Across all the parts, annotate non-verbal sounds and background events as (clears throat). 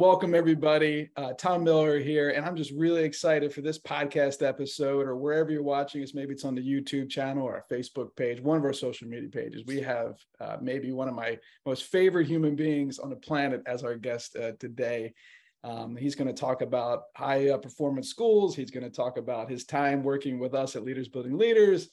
Welcome everybody. Uh, Tom Miller here, and I'm just really excited for this podcast episode or wherever you're watching us. Maybe it's on the YouTube channel or our Facebook page, one of our social media pages. We have uh, maybe one of my most favorite human beings on the planet as our guest uh, today. Um, he's going to talk about high uh, performance schools. He's going to talk about his time working with us at Leaders Building Leaders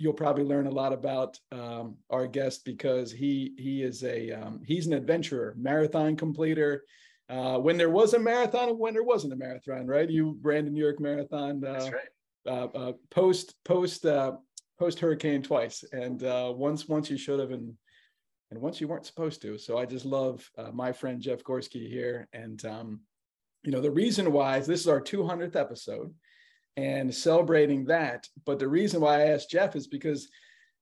you'll probably learn a lot about um, our guest because he he is a um, he's an adventurer, marathon completer, uh, when there was a marathon and when there wasn't a marathon, right? You ran the New York Marathon. Uh, That's right. Uh, uh post post uh, post hurricane twice, and uh, once once you should have, and and once you weren't supposed to. So I just love my friend Geoff Gorski here, and um, you know the reason why is this is our 200th episode, and celebrating that. But the reason why I asked Geoff is because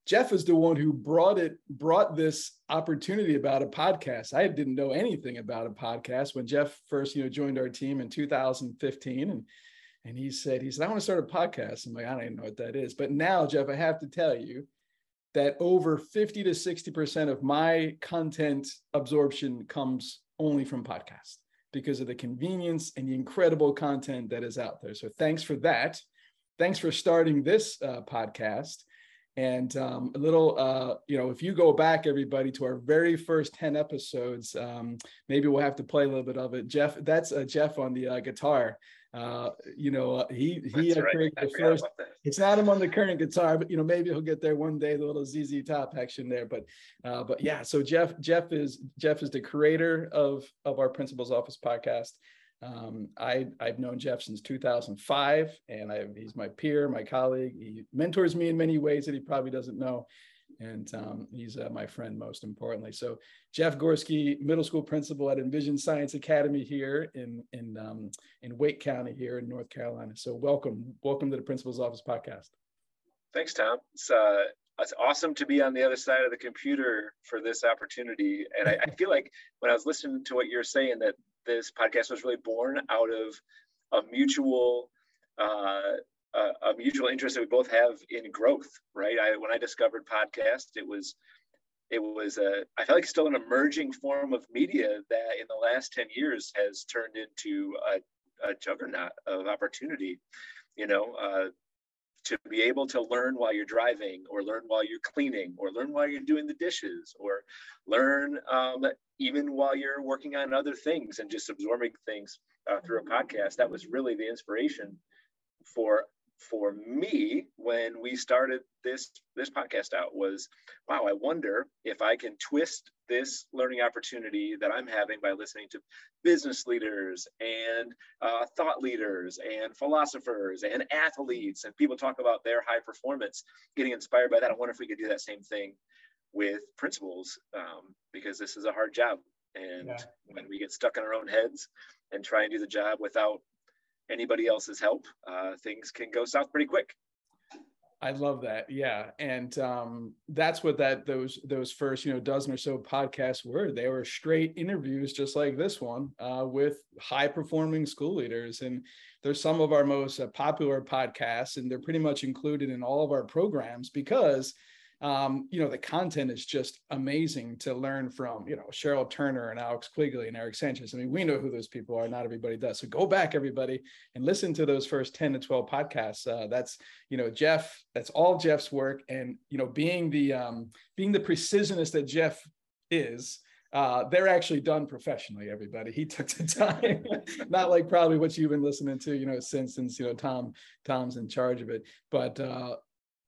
Geoff is the one who brought it, brought this opportunity about a podcast. I didn't know anything about a podcast when Geoff first, you know, joined our team in 2015, and and he said, he said, I want to start a podcast. I'm like, I don't even know what that is. But now, Geoff, I have to tell you that over 50 to 60% of my content absorption comes only from podcasts because of the convenience and the incredible content that is out there. So thanks for that. Thanks for starting this uh, podcast. And um, a little, uh, you know, if you go back, everybody, to our very first 10 episodes, um, maybe we'll have to play a little bit of it. Geoff, that's uh, Geoff on the uh, guitar. Uh, you know, uh, he he created the first. It's not him on the current guitar, but you know, maybe he'll get there one day. The little ZZ Top action there, but uh, but yeah. So Geoff Geoff is Geoff is the creator of of our Principal's Office podcast. Um, I, I've known Geoff since 2005, and I, he's my peer, my colleague. He mentors me in many ways that he probably doesn't know. And um, he's uh, my friend, most importantly. So, Geoff Gorski, middle school principal at Envision Science Academy here in in um, in Wake County here in North Carolina. So, welcome, welcome to the Principal's Office podcast. Thanks, Tom. It's uh, it's awesome to be on the other side of the computer for this opportunity. And I, I, feel like when I was listening to what you're saying, that this podcast was really born out of a mutual uh, a, mutual interest that we both have in growth. Right. I, when I discovered podcast, it was it was a I feel like still an emerging form of media that in the last ten years has turned into a, a juggernaut of opportunity. You know, uh, to be able to learn while you're driving or learn while you're cleaning or learn while you're doing the dishes or learn um, even while you're working on other things and just absorbing things uh, through a podcast that was really the inspiration for for me when we started this this podcast out was wow i wonder if i can twist this learning opportunity that i'm having by listening to business leaders and uh, thought leaders and philosophers and athletes and people talk about their high performance getting inspired by that i wonder if we could do that same thing with principals um, because this is a hard job and yeah. when we get stuck in our own heads and try and do the job without anybody else's help, uh, things can go south pretty quick. I love that. Yeah. And um, that's what that those those first, you know, dozen or so podcasts were. They were straight interviews just like this one uh, with high performing school leaders. And they're some of our most uh, popular podcasts and they're pretty much included in all of our programs because um, you know, the content is just amazing to learn from, you know, Cheryl Turner and Alex Quigley and Eric Sanchez. I mean, we know who those people are. Not everybody does. So go back, everybody, and listen to those first 10 to 12 podcasts. Uh, that's, you know, Geoff, that's all Geoff's work. And, you know, being the, um, being the precisionist that Geoff is, uh, they're actually done professionally everybody he took the time (laughs) not like probably what you've been listening to you know since since you know tom tom's in charge of it but uh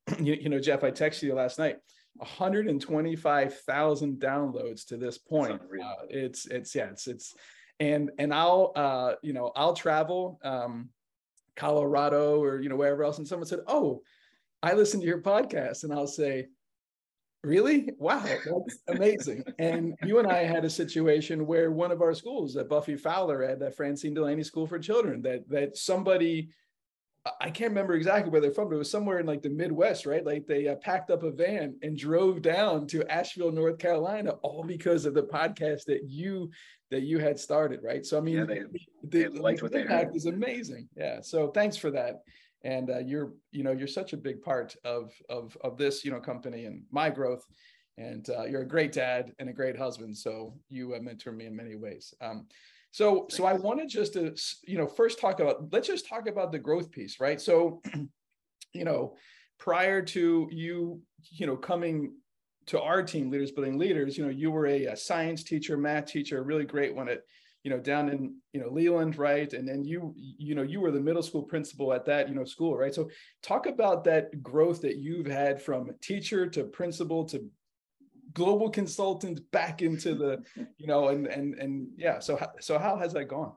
(clears throat) you, you know, Geoff, I texted you last night. 125,000 downloads to this point. Uh, it's it's yeah, it's it's and and I'll uh, you know I'll travel um, Colorado or you know wherever else, and someone said, "Oh, I listened to your podcast," and I'll say, "Really? Wow, that's amazing!" and you and I had a situation where one of our schools, at Buffy Fowler at the Francine Delaney School for Children, that that somebody I can't remember exactly where they're from, but it was somewhere in like the Midwest, right? Like they uh, packed up a van and drove down to Asheville, North Carolina, all because of the podcast that you that you had started, right? So I mean, yeah, they, the, they liked the, what the impact heard. is amazing. Yeah. So thanks for that. And uh, you're, you know, you're such a big part of of of this, you know, company and my growth. And uh, you're a great dad and a great husband. So you uh, mentor me in many ways. Um, so, so I wanted just uh, to, you know, first talk about, let's just talk about the growth piece, right? So, (clears throat) you know, prior to you, you know, coming to our team, Leaders Building Leaders, you know, you were a, a science teacher, math teacher, a really great one at, you know, down in, you know, Leland, right? And then you, you know, you were the middle school principal at that, you know, school, right? So talk about that growth that you've had from teacher to principal to global consultant back into the (laughs) you know and and and yeah. So so how has that gone?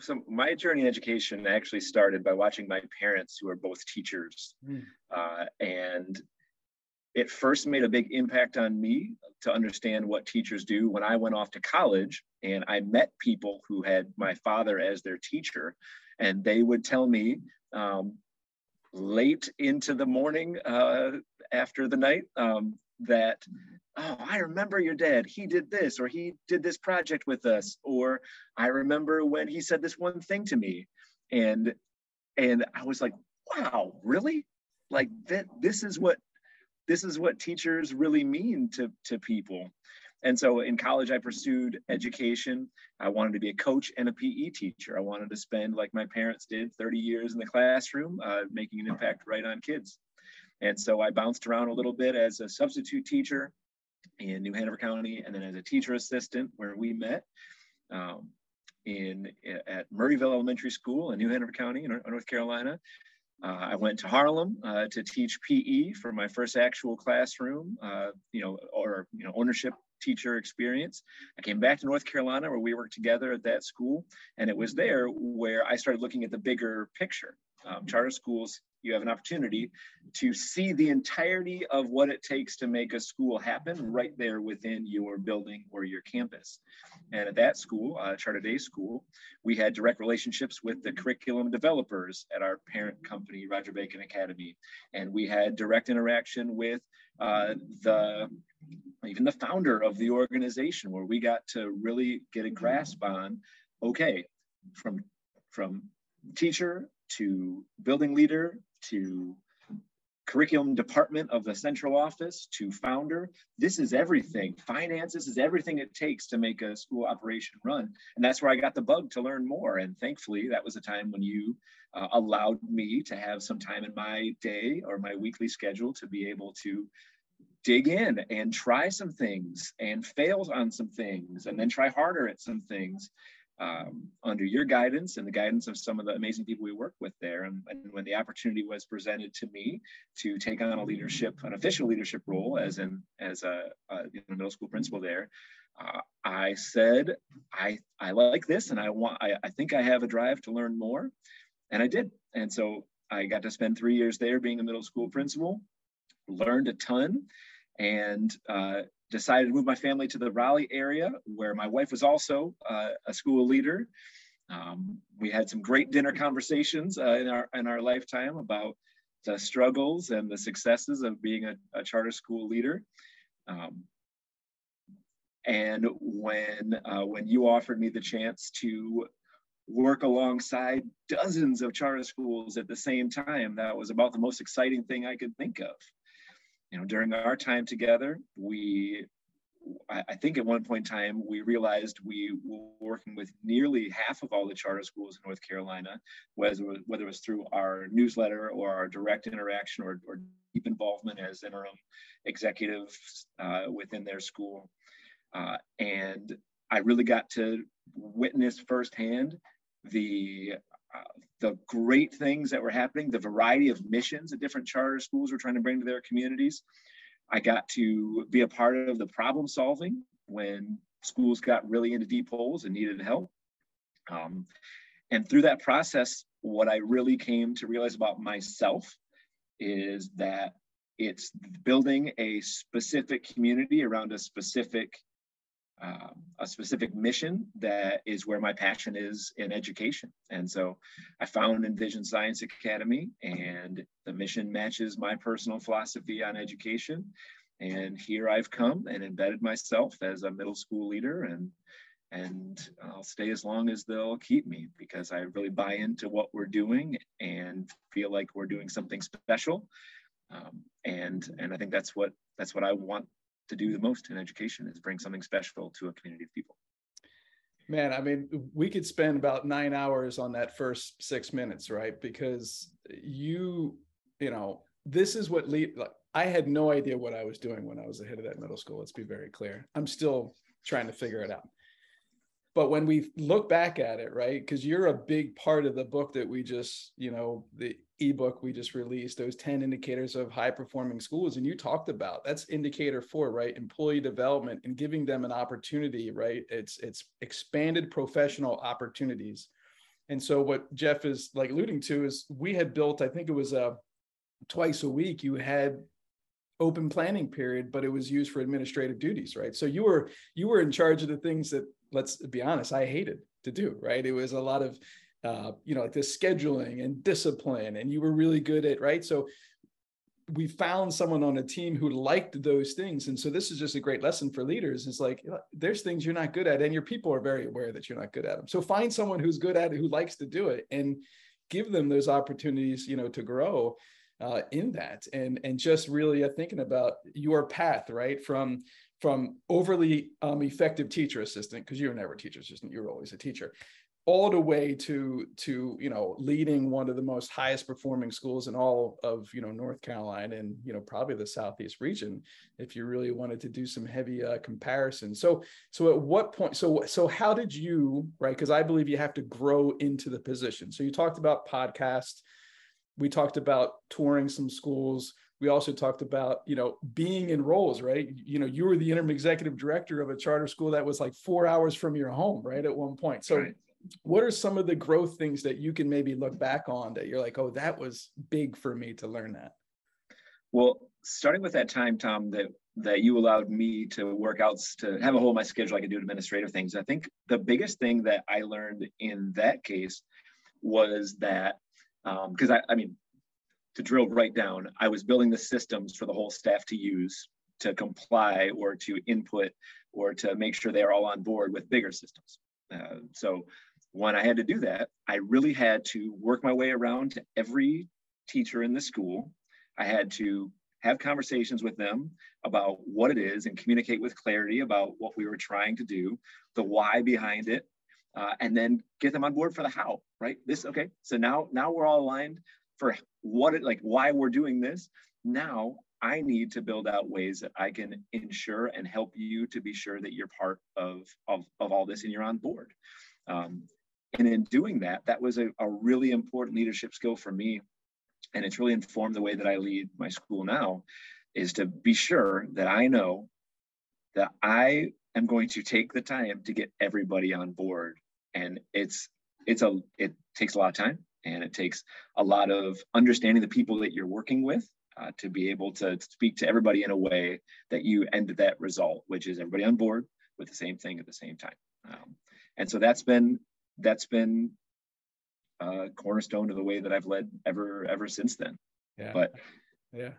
So my journey in education actually started by watching my parents who are both teachers mm. uh, and it first made a big impact on me to understand what teachers do. When i went off to college and i met people who had my father as their teacher and they would tell me um, late into the morning uh, after the night um, that oh, I remember your dad. He did this, or he did this project with us, or I remember when he said this one thing to me. And and I was like, wow, really? Like that this is what this is what teachers really mean to, to people. And so in college, I pursued education. I wanted to be a coach and a PE teacher. I wanted to spend, like my parents did, 30 years in the classroom, uh, making an impact right on kids. And so I bounced around a little bit as a substitute teacher in New Hanover County, and then as a teacher assistant where we met um, in at Murrayville Elementary School in New Hanover County in North Carolina. Uh, I went to Harlem uh, to teach PE for my first actual classroom, uh, you know, or you know, ownership teacher experience. I came back to North Carolina where we worked together at that school, and it was there where I started looking at the bigger picture. Um, charter schools you have an opportunity to see the entirety of what it takes to make a school happen right there within your building or your campus. And at that school, uh, Charter Day School, we had direct relationships with the curriculum developers at our parent company, Roger Bacon Academy. And we had direct interaction with uh, the even the founder of the organization where we got to really get a grasp on okay from from teacher to building leader to curriculum department of the central office to founder. This is everything. Finance, this is everything it takes to make a school operation run. And that's where I got the bug to learn more. And thankfully, that was a time when you uh, allowed me to have some time in my day or my weekly schedule to be able to dig in and try some things and fail on some things and then try harder at some things um, under your guidance and the guidance of some of the amazing people we work with there. And, and, when the opportunity was presented to me to take on a leadership, an official leadership role as in as a, a middle school principal there, uh, I said, I I like this, and I want I, I think I have a drive to learn more, and I did. And so I got to spend three years there being a middle school principal, learned a ton, and uh, decided to move my family to the Raleigh area, where my wife was also uh, a school leader. Um, we had some great dinner conversations uh, in our in our lifetime about the struggles and the successes of being a, a charter school leader. Um, and when uh, when you offered me the chance to work alongside dozens of charter schools at the same time, that was about the most exciting thing I could think of you know, during our time together, we, I, think at one point in time, we realized we were working with nearly half of all the charter schools in North Carolina, whether, whether it was through our newsletter or our direct interaction or, or deep involvement as interim executives uh, within their school. Uh, and I really got to witness firsthand the the great things that were happening, the variety of missions that different charter schools were trying to bring to their communities. I got to be a part of the problem solving when schools got really into deep holes and needed help. Um, and through that process, what I really came to realize about myself is that it's building a specific community around a specific um, a specific mission that is where my passion is in education. And so I found Envision Science Academy, and the mission matches my personal philosophy on education. And here I've come and embedded myself as a middle school leader, and and I'll stay as long as they'll keep me because I really buy into what we're doing and feel like we're doing something special. Um, and and I think that's what that's what I want to do the most in education is bring something special to a community of people. Man, I mean, we could spend about nine hours on that first six minutes, right? Because you, you know, this is what lead. Like, I had no idea what I was doing when I was the head of that middle school. Let's be very clear. I'm still trying to figure it out but when we look back at it right because you're a big part of the book that we just you know the ebook we just released those 10 indicators of high performing schools and you talked about that's indicator four right employee development and giving them an opportunity right? It's it's expanded professional opportunities. And so what geoff is like alluding to is we had built i think it was a uh, twice a week you had open planning period but it was used for administrative duties right? So you were you were in charge of the things that let's be honest, I hated to do, right? It was a lot of, uh, you know, like this scheduling and discipline, and you were really good at, right? So we found someone on a team who liked those things. And so this is just a great lesson for leaders. It's like, there's things you're not good at, and your people are very aware that you're not good at them. So find someone who's good at it, who likes to do it, and give them those opportunities, you know, to grow uh, in that. And, and just really uh, thinking about your path, right? From from overly um, effective teacher assistant because you were never a teacher assistant you were always a teacher all the way to to you know leading one of the most highest performing schools in all of you know north carolina and you know probably the southeast region if you really wanted to do some heavy uh, comparison so so at what point so so how did you right because i believe you have to grow into the position. So you talked about podcast we talked about touring some schools we also talked about you know being in roles right? You know you were the interim executive director of a charter school that was like four hours from your home right at one point. So right. what are some of the growth things that you can maybe look back on that you're like oh that was big for me to learn that well starting with that time tom that that you allowed me to work out to have a whole of my schedule i could do administrative things. I think the biggest thing that i learned in that case was that because um, I, I mean to drill right down, I was building the systems for the whole staff to use to comply or to input or to make sure they are all on board with bigger systems. Uh, so when I had to do that, I really had to work my way around to every teacher in the school. I had to have conversations with them about what it is and communicate with clarity about what we were trying to do, the why behind it, uh, and then get them on board for the how. Right? This okay. So now now we're all aligned for what it like why we're doing this. Now i need to build out ways that i can ensure and help you to be sure that you're part of of, of all this and you're on board. Um, and in doing that that was a, a really important leadership skill for me and it's really informed the way that i lead my school now is to be sure that i know that i am going to take the time to get everybody on board. And it's it's a it takes a lot of time and it takes a lot of understanding the people that you're working with uh, to be able to speak to everybody in a way that you end that result, which is everybody on board with the same thing at the same time. Um, and so that's been that's been a uh, cornerstone of the way that I've led ever ever since then. Yeah. But yeah.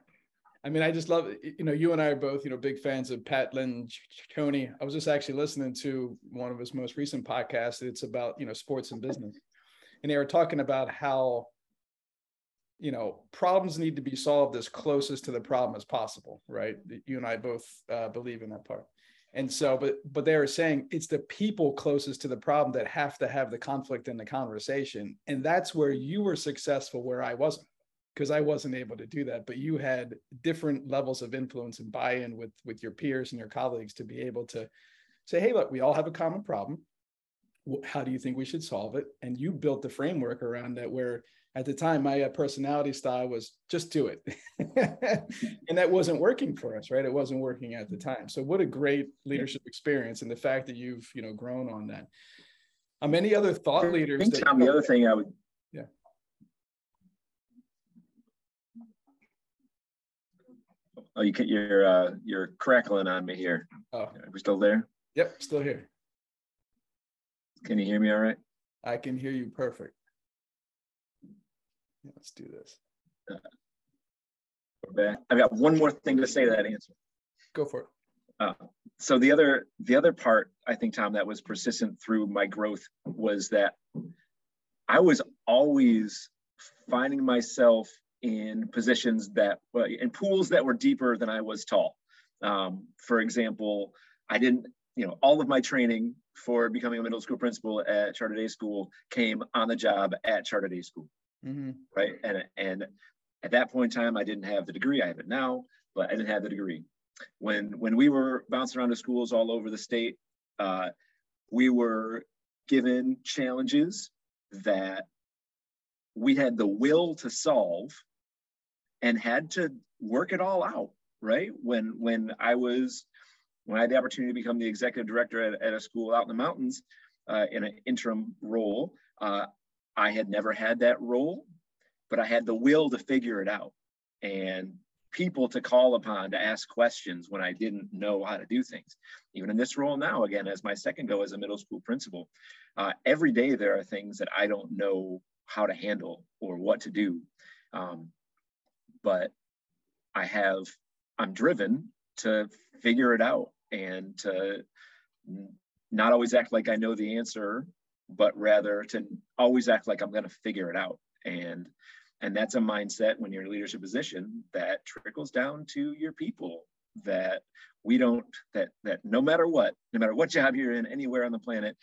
I mean, I just love you know, you and I are both, you know, big fans of Pat Lencioni. I was just actually listening to one of his most recent podcasts. It's about, you know, sports and business and they were talking about how you know problems need to be solved as closest to the problem as possible right? You and i both uh, believe in that part. And so but but they were saying it's the people closest to the problem that have to have the conflict in the conversation. And that's where you were successful where i wasn't because i wasn't able to do that. But you had different levels of influence and buy-in with with your peers and your colleagues to be able to say hey look we all have a common problem how do you think we should solve it? And you built the framework around that where at the time my uh, personality style was just do it. (laughs) And that wasn't working for us right? It wasn't working at the time. So what a great leadership experience and the fact that you've you know grown on that. Um any other thought leaders I think, Tom, the other thing i would yeah. Oh you can you're uh you're crackling on me here. Oh. Are we still there? Yep still here can you hear me all right i can hear you perfect Let's do this. I've got one more thing to say to that answer. Go for it. Uh, so the other the other part I think Tom that was persistent through my growth was that I was always finding myself in positions that in pools that were deeper than I was tall. Um, for example, I didn't you know all of my training for becoming a middle school principal at Charter Day School came on the job at Charter Day School mm-hmm. right? And and at that point in time, I didn't have the degree. I have it now, but I didn't have the degree. When when we were bouncing around to schools all over the state, uh, we were given challenges that we had the will to solve and had to work it all out right when when i was when i had the opportunity to become the executive director at, at a school out in the mountains uh, in an interim role uh, I had never had that role, but I had the will to figure it out and people to call upon to ask questions when I didn't know how to do things. Even in this role now, again, as my second go as a middle school principal, uh, every day there are things that I don't know how to handle or what to do. Um, but I have, I'm driven to figure it out and to not always act like I know the answer but rather to always act like I'm going to figure it out. And and that's a mindset when you're in a leadership position that trickles down to your people that we don't that that no matter what no matter what job you're in anywhere on the planet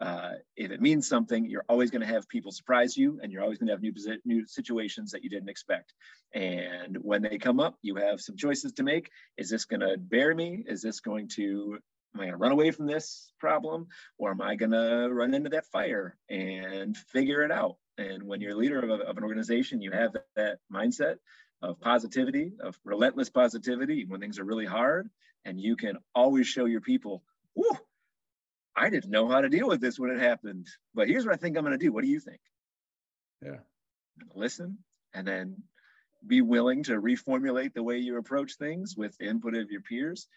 uh, if it means something you're always going to have people surprise you and you're always going to have new new situations that you didn't expect and when they come up you have some choices to make is this going to bear me is this going to am I going to run away from this problem or am I going to run into that fire and figure it out? And when you're a leader of, a, of an organization, you have that, that, mindset of positivity, of relentless positivity when things are really hard. And you can always show your people, Whoa, I didn't know how to deal with this when it happened, but here's what I think I'm going to do. What do you think? Yeah. Listen and then be willing to reformulate the way you approach things with the input of your peers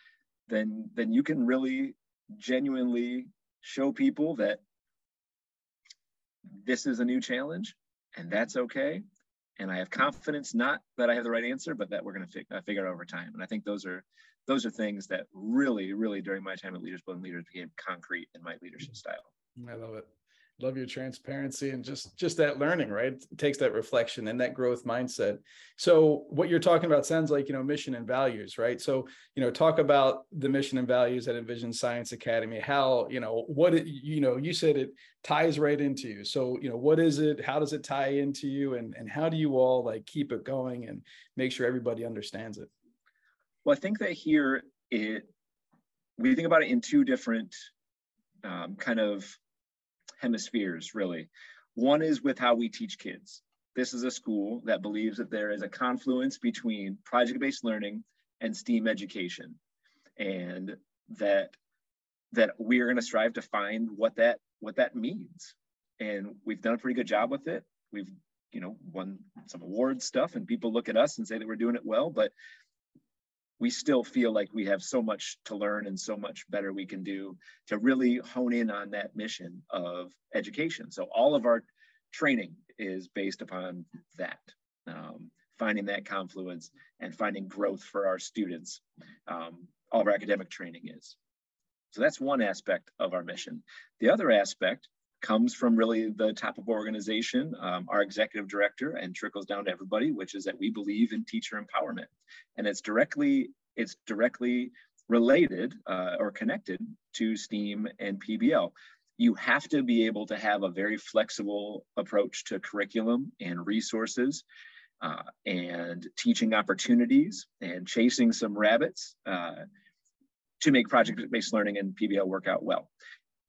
then then you can really genuinely show people that this is a new challenge and that's okay and i have confidence not that i have the right answer but that we're going to fig- uh, figure out over time and i think those are those are things that really really during my time at leaders building leaders became concrete in my leadership style. I love it. Love your transparency and just just that learning right? It takes that reflection and that growth mindset. So what you're talking about sounds like you know mission and values right? So you know talk about the mission and values at envision science academy. How you know what it, you know you said it ties right into you. So you know what is it? How does it tie into you? And and how do you all like keep it going and make sure everybody understands it well i think that here it we think about it in two different um, kind of hemispheres, really. One is with how we teach kids. This is a school that believes that there is a confluence between project based learning and STEAM education, and that that we are going to strive to find what that what that means and we've done a pretty good job with it we've you know won some awards stuff and people look at us and say that we're doing it well but we still feel like we have so much to learn and so much better we can do to really hone in on that mission of education. So all of our training is based upon that, um, finding that confluence and finding growth for our students. Um, all of our academic training is. So that's one aspect of our mission. The other aspect comes from really the top of organization, um, our executive director, and trickles down to everybody, which is that we believe in teacher empowerment, and it's directly it's directly related uh, or connected to STEAM and PBL. You have to be able to have a very flexible approach to curriculum and resources. Uh, and teaching opportunities and chasing some rabbits uh, to make project-based learning and PBL work out well.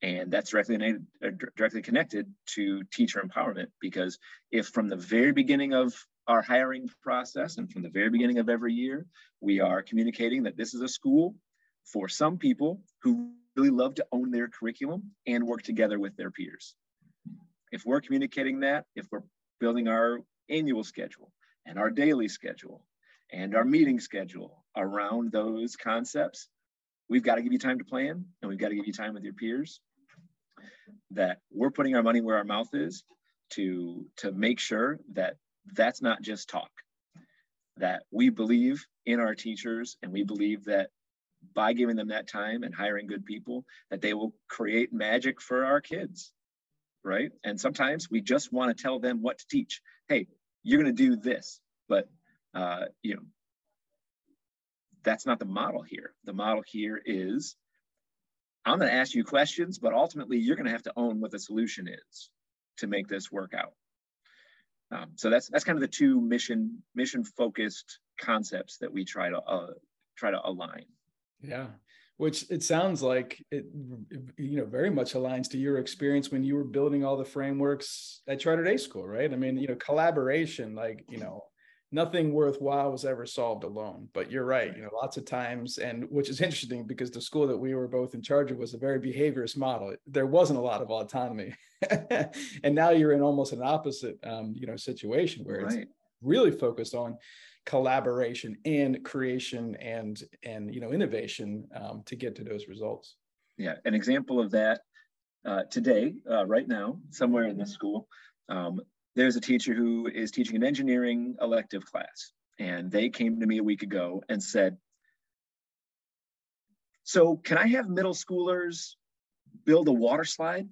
And that's directly, uh, directly connected to teacher empowerment because if from the very beginning of our hiring process and from the very beginning of every year, we are communicating that this is a school for some people who really love to own their curriculum and work together with their peers. If we're communicating that, if we're building our annual schedule and our daily schedule and our meeting schedule around those concepts, we've got to give you time to plan and we've got to give you time with your peers that we're putting our money where our mouth is to to make sure that that's not just talk that we believe in our teachers and we believe that by giving them that time and hiring good people that they will create magic for our kids right? And sometimes we just want to tell them what to teach. Hey you're going to do this but uh, you know that's not the model here. The model here is i'm going to ask you questions but ultimately you're going to have to own what the solution is to make this work out. Um, so that's that's kind of the two mission mission focused concepts that we try to uh, try to align. Yeah which it sounds like it you know very much aligns to your experience when you were building all the frameworks at charter day school right? I mean you know collaboration like you know nothing worthwhile was ever solved alone. But you're right you know lots of times and which is interesting because the school that we were both in charge of was a very behaviorist model. There wasn't a lot of autonomy. (laughs) And now you're in almost an opposite um, you know situation where right. it's really focused on collaboration and creation and and you know innovation um, to get to those results. Yeah an example of that uh, today uh, right now somewhere in this school um, there's a teacher who is teaching an engineering elective class and they came to me a week ago and said so can i have middle schoolers build a water slide?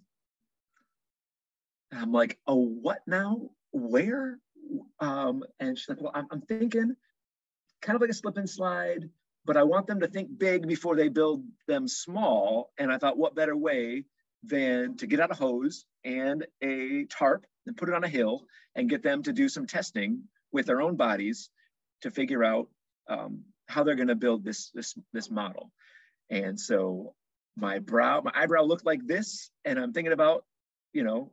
And i'm like oh what now? Where? Um, and she's like, well, I'm, I'm thinking kind of like a slip and slide, but I want them to think big before they build them small. And I thought, what better way than to get out a hose and a tarp and put it on a hill and get them to do some testing with their own bodies to figure out um, how they're going to build this this this model. And so my brow, my eyebrow looked like this, and I'm thinking about, you know,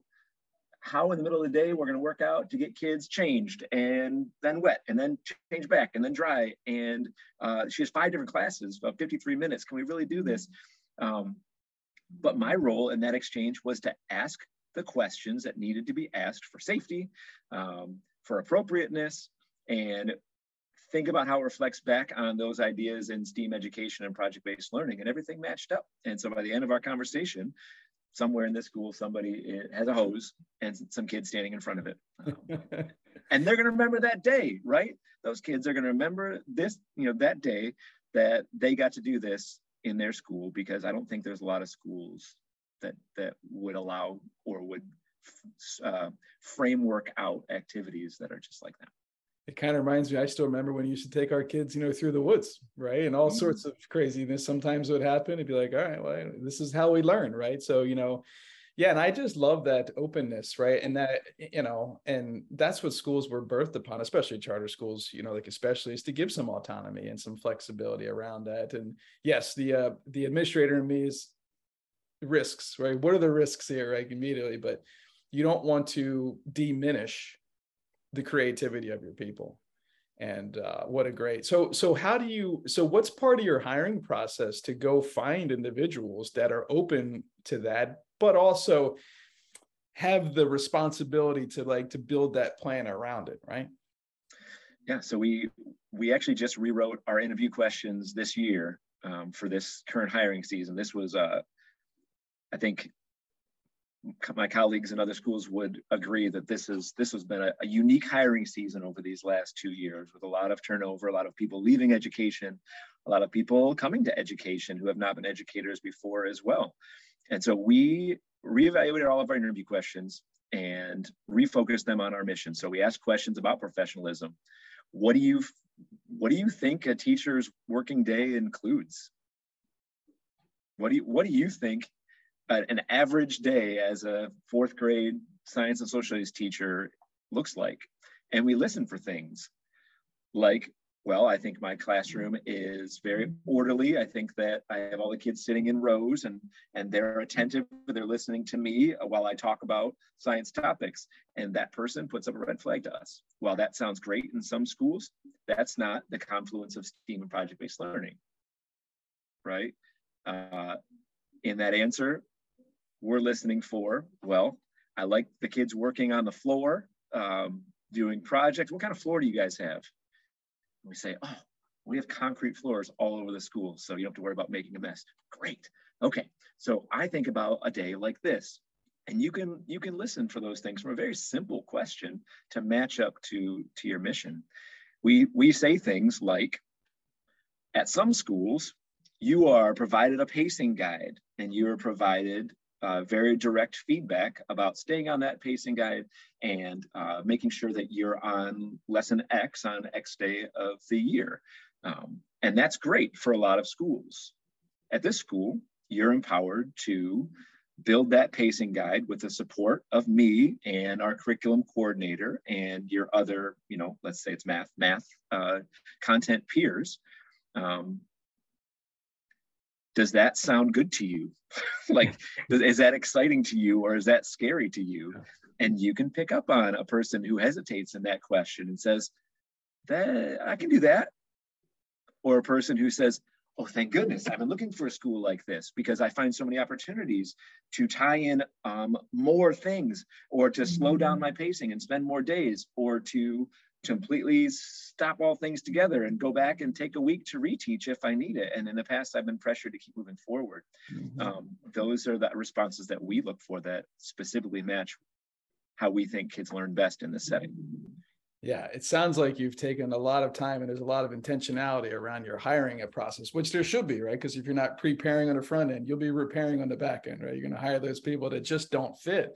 how in the middle of the day we're going to work out to get kids changed and then wet and then change back and then dry. And uh, she has five different classes, about 53 minutes. Can we really do this? Um, but my role in that exchange was to ask the questions that needed to be asked for safety, um, for appropriateness, and think about how it reflects back on those ideas in STEAM education and project-based learning, and everything matched up. And so by the end of our conversation, somewhere in this school somebody has a hose and some kids standing in front of it um, (laughs) and they're going to remember that day right those kids are going to remember this you know that day that they got to do this in their school because i don't think there's a lot of schools that that would allow or would uh, framework out activities that are just like that. It kind of reminds me i still remember when you used to take our kids you know through the woods right? And all mm-hmm. sorts of craziness sometimes would happen. It'd be like all right well this is how we learn right? So you know yeah and i just love that openness right? And that you know and that's what schools were birthed upon especially charter schools you know like especially is to give some autonomy and some flexibility around that. And yes the uh the administrator in me is risks right? What are the risks here right immediately? But you don't want to diminish the creativity of your people. And uh, what a great so so how do you so what's part of your hiring process to go find individuals that are open to that but also have the responsibility to like to build that plan around it right? Yeah so we we actually just rewrote our interview questions this year um, for this current hiring season. This was uh i think my colleagues in other schools would agree that this is this has been a, a, unique hiring season over these last two years with a lot of turnover a lot of people leaving education a lot of people coming to education who have not been educators before as well and so we reevaluated all of our interview questions and refocused them on our mission. So we asked questions about professionalism. What do you what do you think a teacher's working day includes? What do you what do you think an average day as a fourth grade science and social studies teacher looks like. And we listen for things like well, I think my classroom is very orderly. I think that I have all the kids sitting in rows and, and they're attentive, they're listening to me while I talk about science topics. And that person puts up a red flag to us. While that sounds great in some schools, that's not the confluence of STEAM and project-based learning, right? Uh, in that answer, we're listening for, well, I like the kids working on the floor, um, doing projects. What kind of floor do you guys have? We say, oh, we have concrete floors all over the school, so you don't have to worry about making a mess. Great. Okay. So I think about a day like this. And you can you can listen for those things from a very simple question to match up to, to your mission. We we say things like at some schools, you are provided a pacing guide and you are provided uh, very direct feedback about staying on that pacing guide and uh, making sure that you're on lesson X on X day of the year. Um, and that's great for a lot of schools. At this school, you're empowered to build that pacing guide with the support of me and our curriculum coordinator and your other, you know, let's say it's math, math uh, content peers. Um, does that sound good to you? (laughs) like, (laughs) is that exciting to you or is that scary to you? And you can pick up on a person who hesitates in that question and says, that I can do that. Or a person who says, oh, thank goodness, I've been looking for a school like this because I find so many opportunities to tie in um, more things or to slow down mm-hmm. my pacing and spend more days or to completely stop all things together and go back and take a week to reteach if I need it. And in the past, I've been pressured to keep moving forward. Mm-hmm. Um, those are the responses that we look for that specifically match how we think kids learn best in this setting. Yeah, it sounds like you've taken a lot of time and there's a lot of intentionality around your hiring a process, which there should be, right? Because if you're not preparing on the front end, you'll be repairing on the back end, right? You're going to hire those people that just don't fit.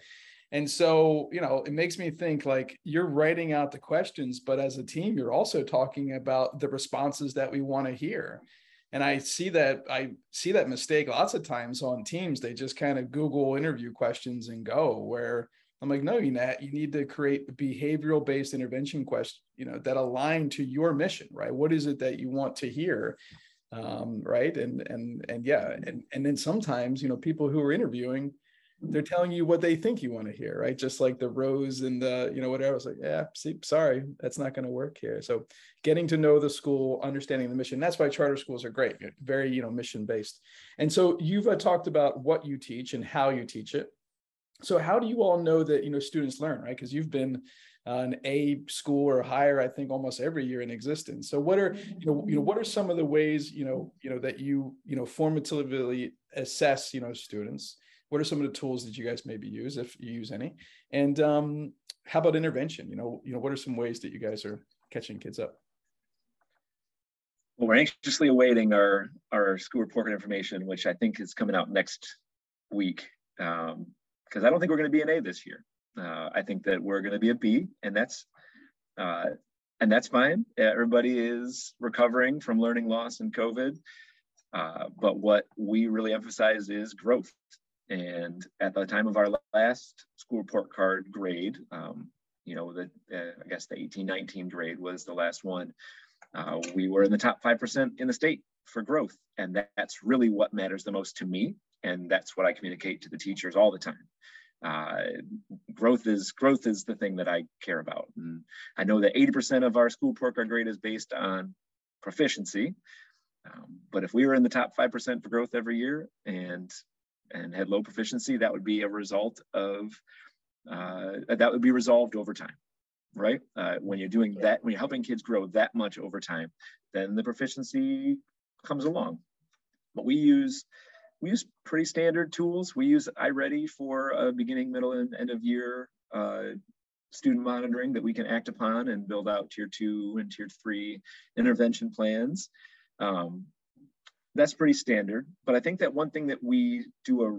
And so, you know, it makes me think like you're writing out the questions, but as a team, you're also talking about the responses that we want to hear. And I see that I see that mistake lots of times on teams. They just kind of Google interview questions and go where I'm like, no, you you need to create behavioral based intervention questions, you know, that align to your mission, right? What is it that you want to hear? Um, right. And and and yeah, and and then sometimes, you know, people who are interviewing they're telling you what they think you want to hear, right? Just like the rose and the, you know, whatever. It's like, yeah, see, sorry, that's not going to work here. So getting to know the school, understanding the mission. That's why charter schools are great, very, you know, mission based. And so you've uh, talked about what you teach and how you teach it. So how do you all know that, you know, students learn, right? Because you've been uh, an A school or higher, I think almost every year in existence. So what are, you know, you know, what are some of the ways, you know, you know, that you, you know, formatively assess, you know, students? What are some of the tools that you guys maybe use if you use any? And um, how about intervention? You know you know what are some ways that you guys are catching kids up? Well we're anxiously awaiting our our school report information which i think is coming out next week because um, i don't think we're going to be an a this year. Uh, i think that we're going to be a b and that's uh, and that's fine. Everybody is recovering from learning loss and covid uh, but what we really emphasize is growth and at the time of our last school report card grade, um, you know, the uh, I guess the 1819 grade was the last one. Uh, we were in the top 5% in the state for growth. And that, that's really what matters the most to me. And that's what I communicate to the teachers all the time. Uh, growth is growth is the thing that I care about. And I know that 80% of our school report card grade is based on proficiency. Um, but if we were in the top 5% for growth every year and and had low proficiency, that would be a result of uh, that would be resolved over time, right? Uh, when you're doing that, when you're helping kids grow that much over time, then the proficiency comes along. But we use we use pretty standard tools. We use iReady for a beginning, middle, and end of year uh, student monitoring that we can act upon and build out tier two and tier three intervention plans. Um, that's pretty standard. But I think that one thing that we do a,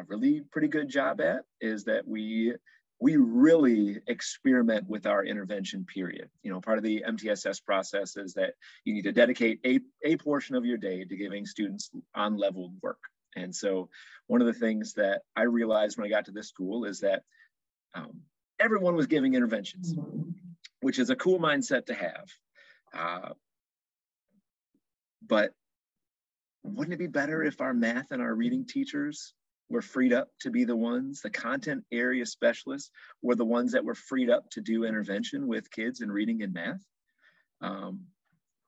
a really pretty good job at is that we we really experiment with our intervention period. You know, part of the MTSS process is that you need to dedicate a, a portion of your day to giving students on leveled work. And so one of the things that I realized when I got to this school is that um, everyone was giving interventions, which is a cool mindset to have. Uh, but wouldn't it be better if our math and our reading teachers were freed up to be the ones, the content area specialists were the ones that were freed up to do intervention with kids in reading and math. Um,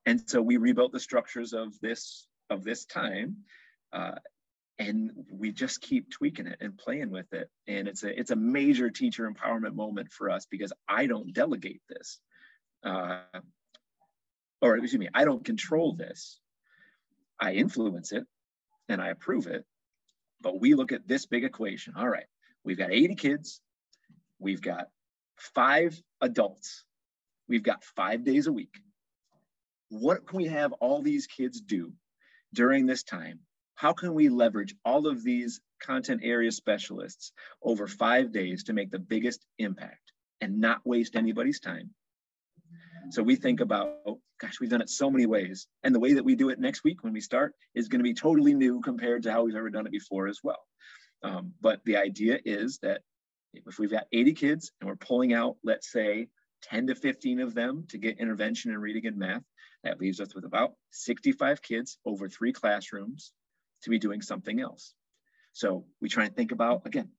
and so we rebuilt the structures of this of this time uh, and we just keep tweaking it and playing with it and it's a it's a major teacher empowerment moment for us because i don't delegate this uh, or excuse me i don't control this i influence it and i approve it but we look at this big equation all right we've got 80 kids we've got five adults we've got five days a week what can we have all these kids do during this time? How can we leverage all of these content area specialists over five days to make the biggest impact and not waste anybody's time? So we think about, oh, gosh, we've done it so many ways. And the way that we do it next week when we start is going to be totally new compared to how we've ever done it before as well. Um, but the idea is that if we've got 80 kids and we're pulling out, let's say, 10 to 15 of them to get intervention in reading and math, that leaves us with about 65 kids over three classrooms to be doing something else. So we try and think about, again,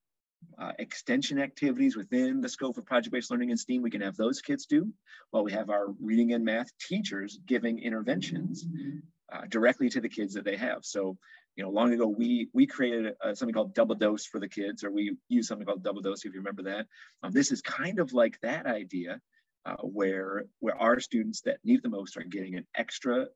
uh, extension activities within the scope of project-based learning in STEAM, we can have those kids do, while we have our reading and math teachers giving interventions uh, directly to the kids that they have. So, you know, long ago, we we created uh, something called Double Dose for the kids, or we use something called Double Dose, if you remember that. Um, this is kind of like that idea, uh, where where our students that need the most are getting an extra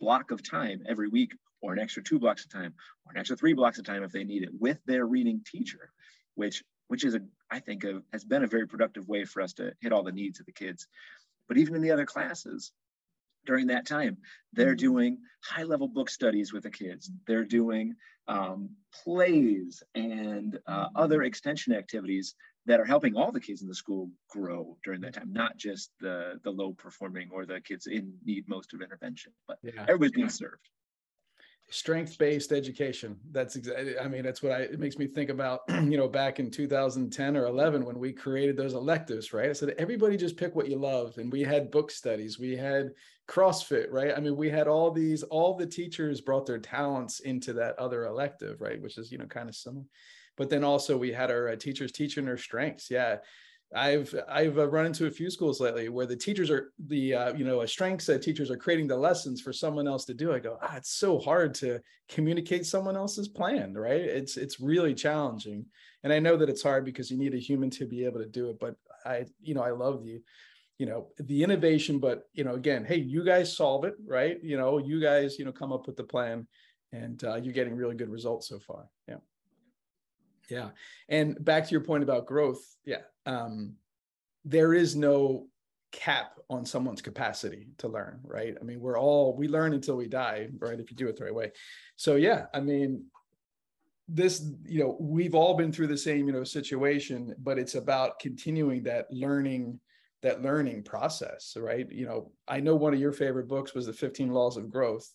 block of time every week or an extra two blocks of time or an extra three blocks of time if they need it with their reading teacher which which is a i think a, has been a very productive way for us to hit all the needs of the kids but even in the other classes during that time they're mm-hmm. doing high level book studies with the kids they're doing um, plays and uh, other extension activities that are helping all the kids in the school grow during that time, not just the the low performing or the kids in need most of intervention, but yeah. everybody's being served. Strength based education. That's exactly. I mean, that's what I. It makes me think about. (clears throat) You know, back in 2010 or 11 when we created those electives, right? I said everybody just pick what you love, and we had book studies, we had CrossFit, right? I mean, we had all these. All the teachers brought their talents into that other elective, right? Which is you know kind of similar but then also we had our uh, teachers teaching their strengths. Yeah. I've I've uh, run into a few schools lately where the teachers are the uh, you know a strengths that teachers are creating the lessons for someone else to do. I go, ah, it's so hard to communicate someone else's plan, right? It's it's really challenging, and I know that it's hard because you need a human to be able to do it. But I you know I love the you know the innovation, but you know again, hey, you guys solve it, right? You know, you guys you know come up with the plan, and uh, you're getting really good results so far. Yeah. Yeah. And back to your point about growth. Yeah. Um, there is no cap on someone's capacity to learn, right? I mean, we're all, we learn until we die, right? If you do it the right way. So, yeah, I mean, this, you know, we've all been through the same, you know, situation, but it's about continuing that learning that learning process right you know i know one of your favorite books was the 15 laws of growth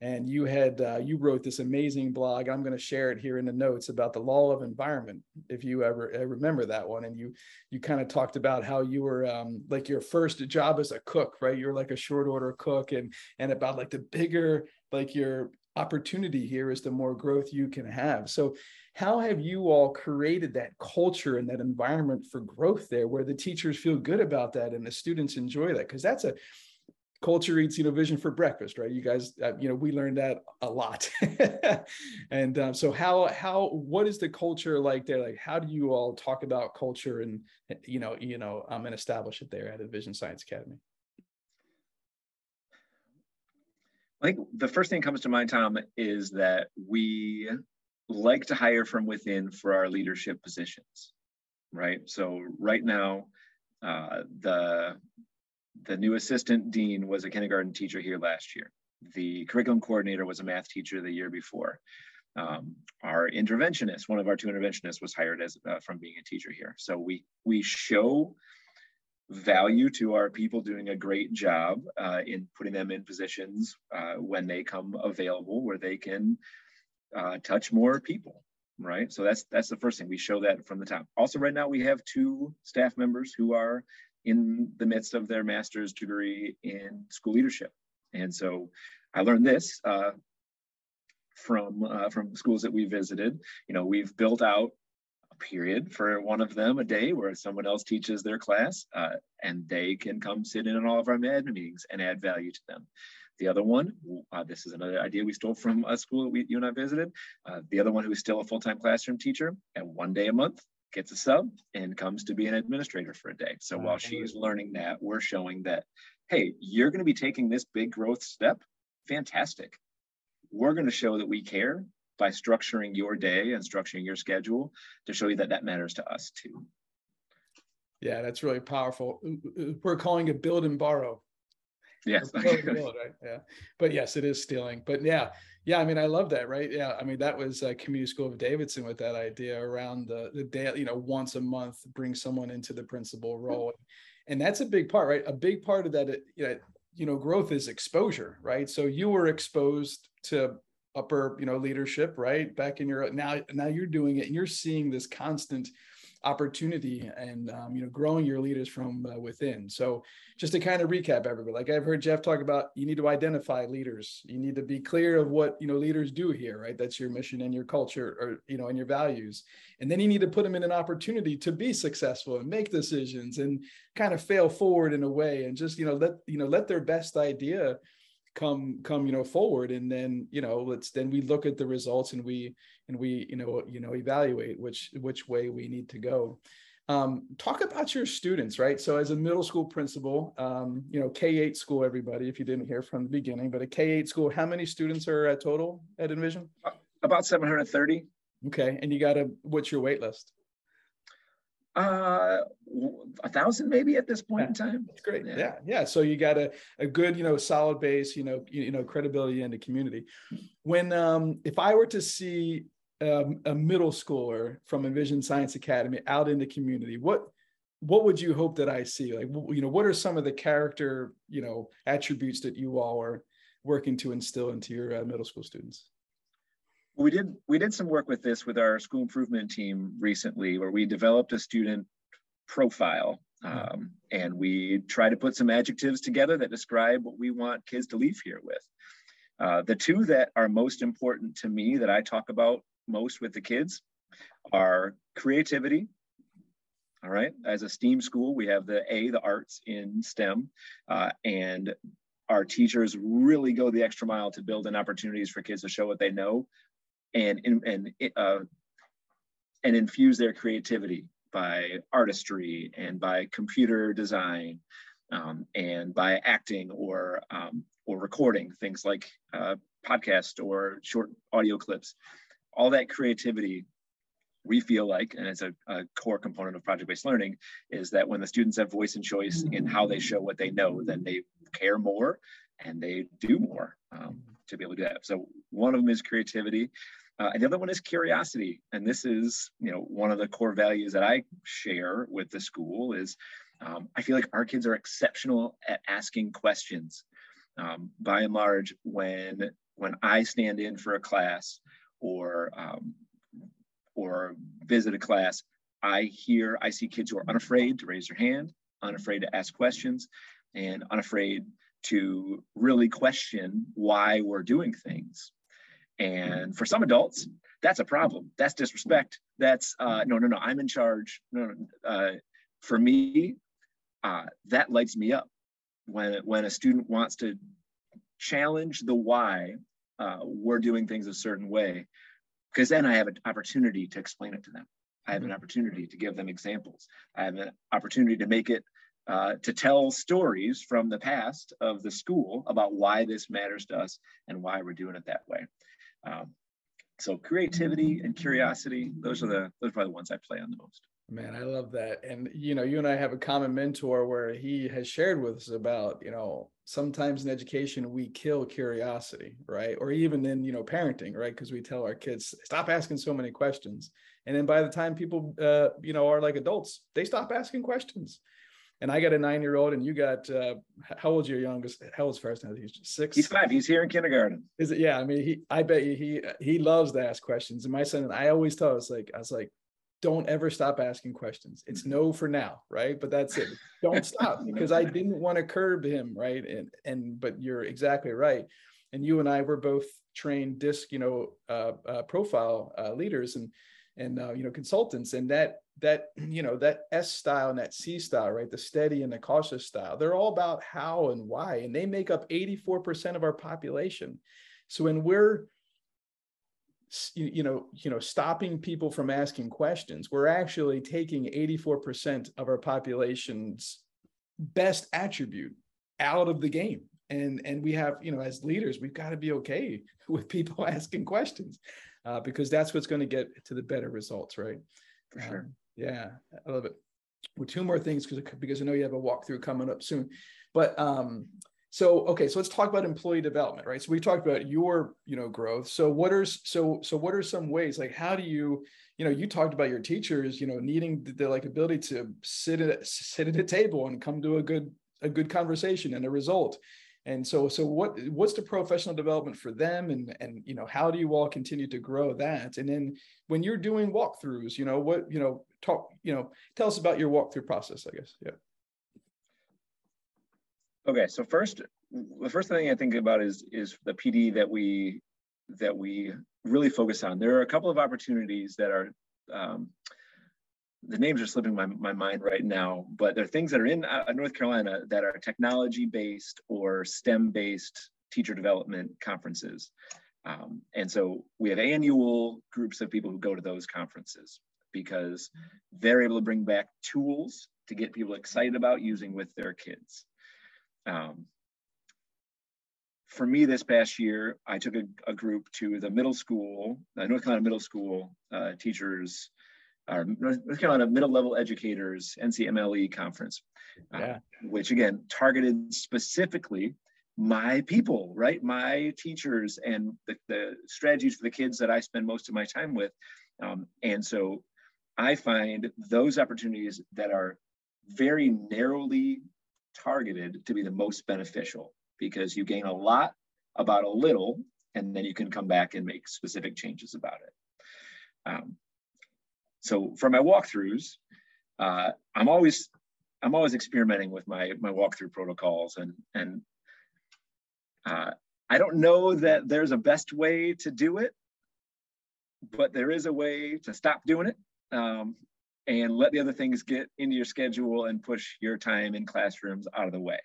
and you had uh, you wrote this amazing blog i'm going to share it here in the notes about the law of environment if you ever uh, remember that one. And you you kind of talked about how you were um, like your first job as a cook right? You're like a short order cook and and about like the bigger like your opportunity here is the more growth you can have. So how have you all created that culture and that environment for growth there where the teachers feel good about that and the students enjoy that? Because that's a culture eats you know vision for breakfast right? You guys uh, you know we learned that a lot. (laughs) And um, so how how what is the culture like there? Like how do you all talk about culture and you know you know um, and establish it there at Envision science academy? I think the first thing that comes to mind tom is that we like to hire from within for our leadership positions right? So right now uh, the the new assistant dean was a kindergarten teacher here last year. The curriculum coordinator was a math teacher the year before. Um, our interventionist, one of our two interventionists, was hired as uh, from being a teacher here. So we we show value to our people doing a great job uh, in putting them in positions uh, when they come available where they can uh, touch more people right so that's that's the first thing we show that from the top also right now we have two staff members who are in the midst of their master's degree in school leadership. And so I learned this uh, from uh, from schools that we visited. You know, we've built out a period for one of them a day where someone else teaches their class, uh, and they can come sit in on all of our meetings and add value to them. The other one, uh, this is another idea we stole from a school that we, you and I visited. Uh, the other one who is still a full-time classroom teacher, and one day a month gets a sub and comes to be an administrator for a day. So mm-hmm. while she's learning that, we're showing that, hey, you're going to be taking this big growth step. Fantastic we're going to show that we care by structuring your day and structuring your schedule to show you that that matters to us too. Yeah, that's really powerful. We're calling it build and borrow. Yes. (laughs) right? Yeah. But yes, it is stealing. But yeah, yeah. I mean, I love that, right? Yeah. I mean, that was uh, Community School of Davidson with that idea around the the day, you know, once a month, bring someone into the principal role, and that's a big part, right? A big part of that, you know, you know, growth is exposure, right? So you were exposed to upper you know leadership right back in your now now you're doing it and you're seeing this constant opportunity and um, you know growing your leaders from uh, within. So just to kind of recap everybody like i've heard geoff talk about you need to identify leaders. You need to be clear of what you know leaders do here right? That's your mission and your culture or you know and your values. And then you need to put them in an opportunity to be successful and make decisions and kind of fail forward in a way and just you know let you know let their best idea come come you know forward. And then you know let's then we look at the results and we and we you know you know evaluate which which way we need to go. Um, talk about your students right? So as a middle school principal um, you know k8 school everybody if you didn't hear from the beginning but a k8 school how many students are at total at envision? About 730 okay. And you got a what's your wait list uh a thousand maybe at this point yeah, in time? That's great. Yeah. yeah. yeah. So you got a, a good you know solid base you know you, you know credibility in the community. When um if i were to see um, a middle schooler from envision science academy out in the community what what would you hope that i see? Like you know what are some of the character you know attributes that you all are working to instill into your uh, middle school students we did we did some work with this with our school improvement team recently, where we developed a student profile, hmm. um, and we try to put some adjectives together that describe what we want kids to leave here with. Uh, the two that are most important to me that I talk about most with the kids are creativity. All right, as a STEAM school, we have the A, the arts in STEM, uh, and our teachers really go the extra mile to build in opportunities for kids to show what they know and and uh, and infuse their creativity by artistry and by computer design um, and by acting or um, or recording things like uh, podcast or short audio clips. All that creativity we feel like and it's a, a core component of project-based learning is that when the students have voice and choice in how they show what they know then they care more and they do more um, to be able to do that. So one of them is creativity uh, and the other one is curiosity. And this is, you know, one of the core values that I share with the school is um, I feel like our kids are exceptional at asking questions. Um, by and large, when when I stand in for a class or um, or visit a class, I hear I see kids who are unafraid to raise their hand, unafraid to ask questions, and unafraid to really question why we're doing things. And for some adults, that's a problem. That's disrespect. That's uh, no, no, no. I'm in charge. No, no. Uh, for me, uh, that lights me up when when a student wants to challenge the why uh, we're doing things a certain way, because then I have an opportunity to explain it to them. I have an mm-hmm. opportunity to give them examples. I have an opportunity to make it uh, to tell stories from the past of the school about why this matters to us and why we're doing it that way. Um, so creativity and curiosity, those are the those are the ones I play on the most. Man, I love that. And you know, you and I have a common mentor where he has shared with us about, you know, sometimes in education we kill curiosity, right? Or even in, you know, parenting, right? Because we tell our kids stop asking so many questions. And then by the time people uh, you know, are like adults, they stop asking questions and I got a nine year old, and you got uh, how old's your youngest? How old's first now? He's six. He's five. He's here in kindergarten. Is it? Yeah. I mean, he. I bet you he he loves to ask questions. And my son, I always tell us like I was like, don't ever stop asking questions. It's no for now, right? But that's it. Don't stop (laughs) because I didn't want to curb him, right? And and but you're exactly right. and you and I were both trained disc, you know, uh, uh, profile uh, leaders and and uh, you know consultants, and that that (clears throat) you know that S style and that C style, right? The steady and the cautious style. They're all about how and why, and they make up 84% of our population. So when we're you, know you know stopping people from asking questions, we're actually taking 84% of our population's best attribute out of the game and and we have you know as leaders we've got to be okay (laughs) with people (laughs) asking questions uh, because that's what's going to get to the better results right? For sure. um, yeah i love it. Well two more things because because i know you have a walkthrough coming up soon. But um so okay so let's talk about employee development right? So we talked about your you know growth. So what are so so what are some ways like how do you you know you talked about your teachers you know needing the, the like ability to sit at sit at a table and come to a good a good conversation and a result and so so what what's the professional development for them? And and you know how do you all continue to grow that? And then when you're doing walkthroughs you know what you know talk you know tell us about your walkthrough process i guess. Yeah. Okay. So first the first thing i think about is is the pd that we that we really focus on. There are a couple of opportunities that are um, the names are slipping my, my mind right now, but there are things that are in uh, North Carolina that are technology based or STEM based teacher development conferences. Um, and so we have annual groups of people who go to those conferences because they're able to bring back tools to get people excited about using with their kids. Um, for me this past year, I took a, a group to the middle school, uh, North Carolina Middle School uh, teachers our North Carolina Middle Level Educators NCMLE conference, uh, yeah. uh, which again targeted specifically my people, right? My teachers and the, the, strategies for the kids that I spend most of my time with. Um, and so I find those opportunities that are very narrowly targeted to be the most beneficial because you gain a lot about a little, and then you can come back and make specific changes about it. Um, so for my walkthroughs, uh, I'm always I'm always experimenting with my my walkthrough protocols and and uh, I don't know that there's a best way to do it, but there is a way to stop doing it um, and let the other things get into your schedule and push your time in classrooms out of the way.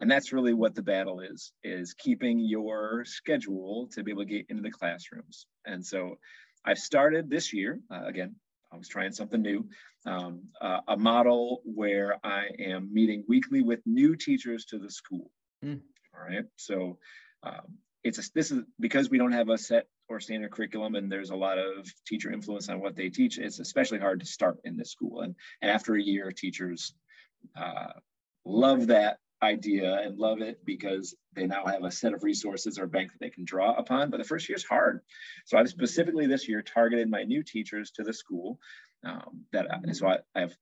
And that's really what the battle is, is keeping your schedule to be able to get into the classrooms. And so I've started this year, uh, again, I was trying something new. Um, uh, a model where I am meeting weekly with new teachers to the school. Mm. All right. So um, it's a, this is because we don't have a set or standard curriculum and there's a lot of teacher influence on what they teach. It's especially hard to start in this school. And, and after a year, teachers uh, love that idea and love it because they now have a set of resources or bank that they can draw upon. But the first year is hard. So I've specifically this year targeted my new teachers to the school. Um, that I, so I, I have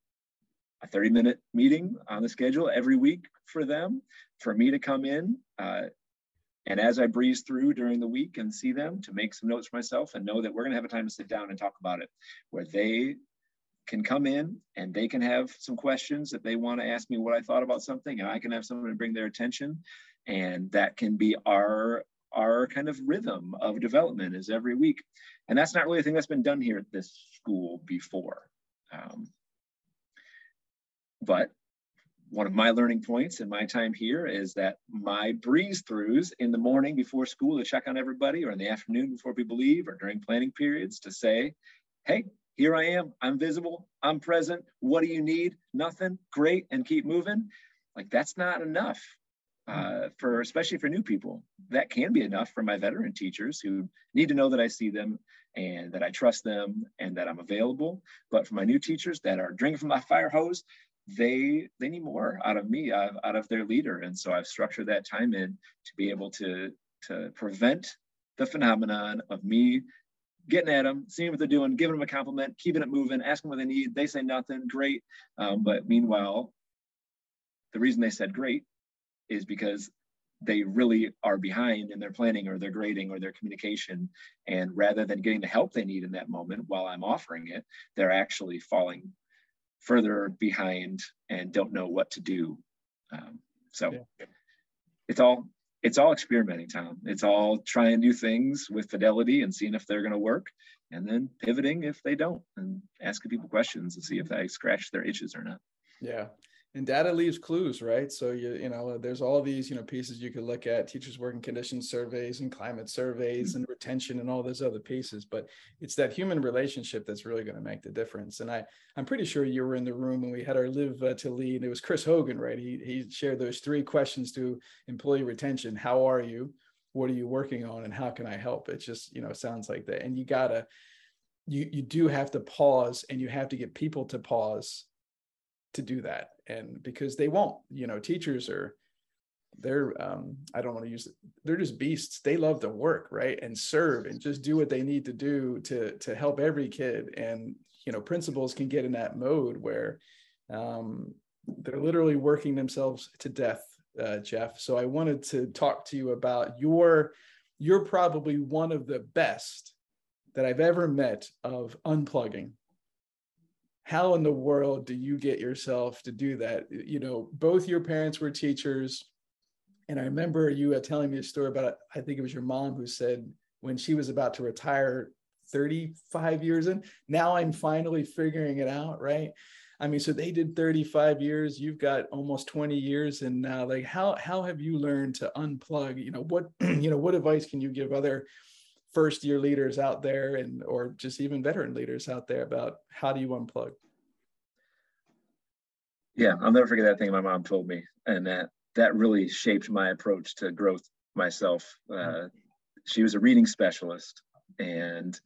a 30 minute meeting on the schedule every week for them, for me to come in. Uh, and as I breeze through during the week and see them, to make some notes for myself and know that we're going to have a time to sit down and talk about it, where they can come in and they can have some questions that they want to ask me what I thought about something, and I can have someone to bring their attention. And that can be our our kind of rhythm of development is every week. And that's not really a thing that's been done here at this school before. Um, but one of my learning points in my time here is that my breeze throughs in the morning before school to check on everybody, or in the afternoon before people leave, or during planning periods to say, hey, here I am. I'm visible. I'm present. What do you need? Nothing. Great. And keep moving. Like that's not enough uh, for, especially for new people. That can be enough for my veteran teachers who need to know that I see them and that I trust them and that I'm available. But for my new teachers that are drinking from my fire hose, they they need more out of me, out, out of their leader. And so I've structured that time in to be able to to prevent the phenomenon of me getting at them, seeing what they're doing, giving them a compliment, keeping it moving, asking what they need. They say nothing, great. Um, but meanwhile, the reason they said great is because they really are behind in their planning or their grading or their communication. And rather than getting the help they need in that moment while I'm offering it, they're actually falling further behind and don't know what to do. Um, so yeah. it's all it's all experimenting, Tom. It's all trying new things with fidelity and seeing if they're going to work, and then pivoting if they don't, and asking people questions to see if they scratch their itches or not. Yeah, and data leaves clues right? So you you know there's all these you know pieces you could look at teachers working conditions surveys and climate surveys and retention and all those other pieces but it's that human relationship that's really going to make the difference. And i i'm pretty sure you were in the room when we had our live uh, to lead it was chris hogan right? He he shared those three questions to employee retention. How are you? What are you working on? And how can i help? It just you know sounds like that. And you gotta you you do have to pause and you have to get people to pause to do that and because they won't you know teachers are they're um i don't want to use it they're just beasts. They love to work right and serve and just do what they need to do to to help every kid. And you know principals can get in that mode where um they're literally working themselves to death uh, geoff. So i wanted to talk to you about your you're probably one of the best that i've ever met of unplugging how in the world do you get yourself to do that? You know both your parents were teachers. And i remember you uh, telling me a story about i think it was your mom who said when she was about to retire 35 years in now i'm finally figuring it out right? I mean so they did 35 years you've got almost 20 years and now like how how have you learned to unplug? You know what (clears throat) you know what advice can you give other first year leaders out there and or just even veteran leaders out there about how do you unplug? Yeah i'll never forget that thing my mom told me and that that really shaped my approach to growth myself. Uh, she was a reading specialist and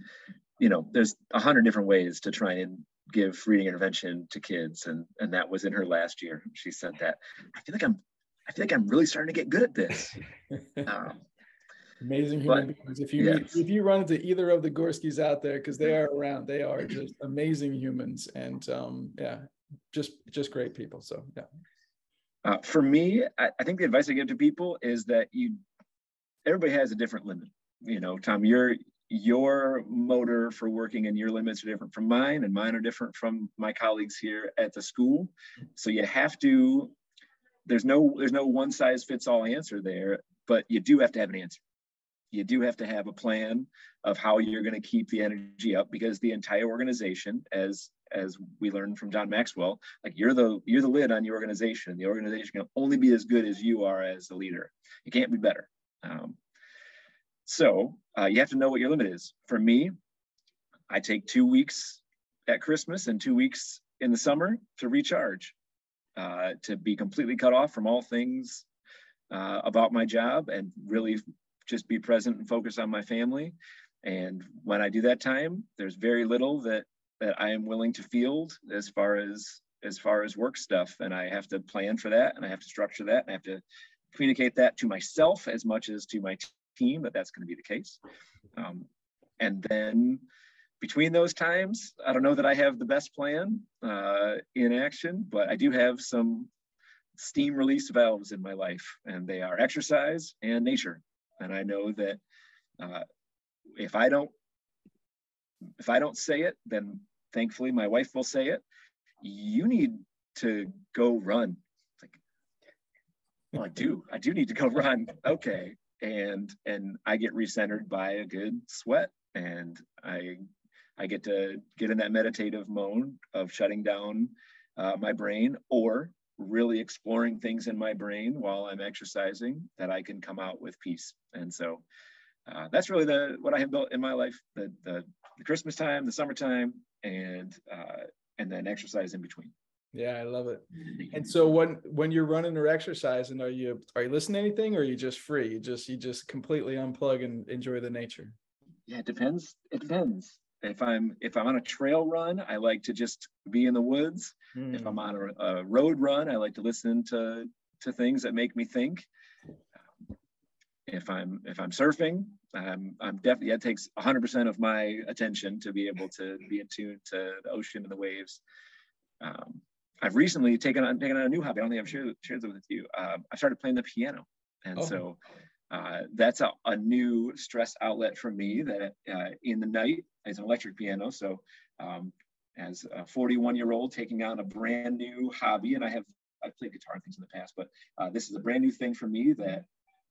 you know there's a hundred different ways to try and give reading intervention to kids and and that was in her last year. She said that i feel like i'm i feel like i'm really starting to get good at this. (laughs) Um, Amazing human but, beings. If you yes. if you run into either of the Gorskys out there, because they are around, they are just amazing humans, and um, yeah, just just great people. So yeah. Uh, for me, I, I, think the advice I give to people is that you everybody has a different limit. You know, Tom, your your motor for working and your limits are different from mine, and mine are different from my colleagues here at the school. So you have to. There's no there's no one size fits all answer there, but you do have to have an answer you do have to have a plan of how you're going to keep the energy up because the entire organization as as we learned from john maxwell like you're the you're the lid on your organization. The organization can only be as good as you are as the leader. You can't be better. Um, so uh, you have to know what your limit is. For me i take two weeks at christmas and two weeks in the summer to recharge uh, to be completely cut off from all things uh, about my job and really just be present and focus on my family. And when I do that time, there's very little that that I am willing to field as far as as far as work stuff. And I have to plan for that and I have to structure that and I have to communicate that to myself as much as to my team that that's going to be the case. Um, and then between those times, I don't know that I have the best plan uh, in action, but I do have some steam release valves in my life, and they are exercise and nature. And I know that uh, if I don't if I don't say it, then thankfully my wife will say it. You need to go run. Like, well, I do. I do need to go (laughs) run. Okay. And and I get recentered by a good sweat, and I I get to get in that meditative mode of shutting down uh, my brain, or really exploring things in my brain while I'm exercising that I can come out with peace. And so uh, that's really the what I have built in my life: the the, the Christmas time, the summertime, and uh, and then exercise in between. Yeah, I love it. And so when when you're running or exercising, are you are you listening to anything, or are you just free? You just you just completely unplug and enjoy the nature. Yeah, it depends. It depends if i'm if i'm on a trail run i like to just be in the woods mm. if i'm hmm. on a, a, road run i like to listen to to things that make me think if i'm if i'm surfing i'm i'm definitely that takes 100% of my attention to be able to be in tune to the ocean and the waves um, i've recently taken on taken on a new hobby i don't think i've shared, shared this with you um, i started playing the piano and oh. so uh, that's a, a, new stress outlet for me that uh, in the night is an electric piano. So um, as a 41 year old taking on a brand new hobby, and I have I played guitar and things in the past, but uh, this is a brand new thing for me that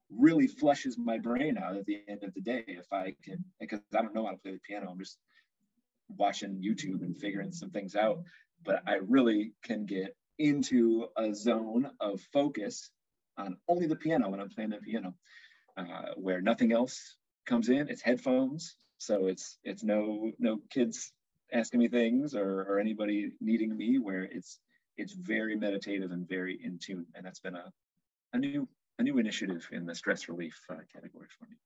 really flushes my brain out at the end of the day if I can because I don't know how to play the piano. I'm just watching YouTube and figuring some things out. But I really can get into a zone of focus on only the piano when I'm playing the piano, uh, where nothing else comes in. It's headphones, so it's it's no no kids asking me things or or anybody needing me. Where it's it's very meditative and very in tune, and that's been a a new a new initiative in the stress relief uh, category for me.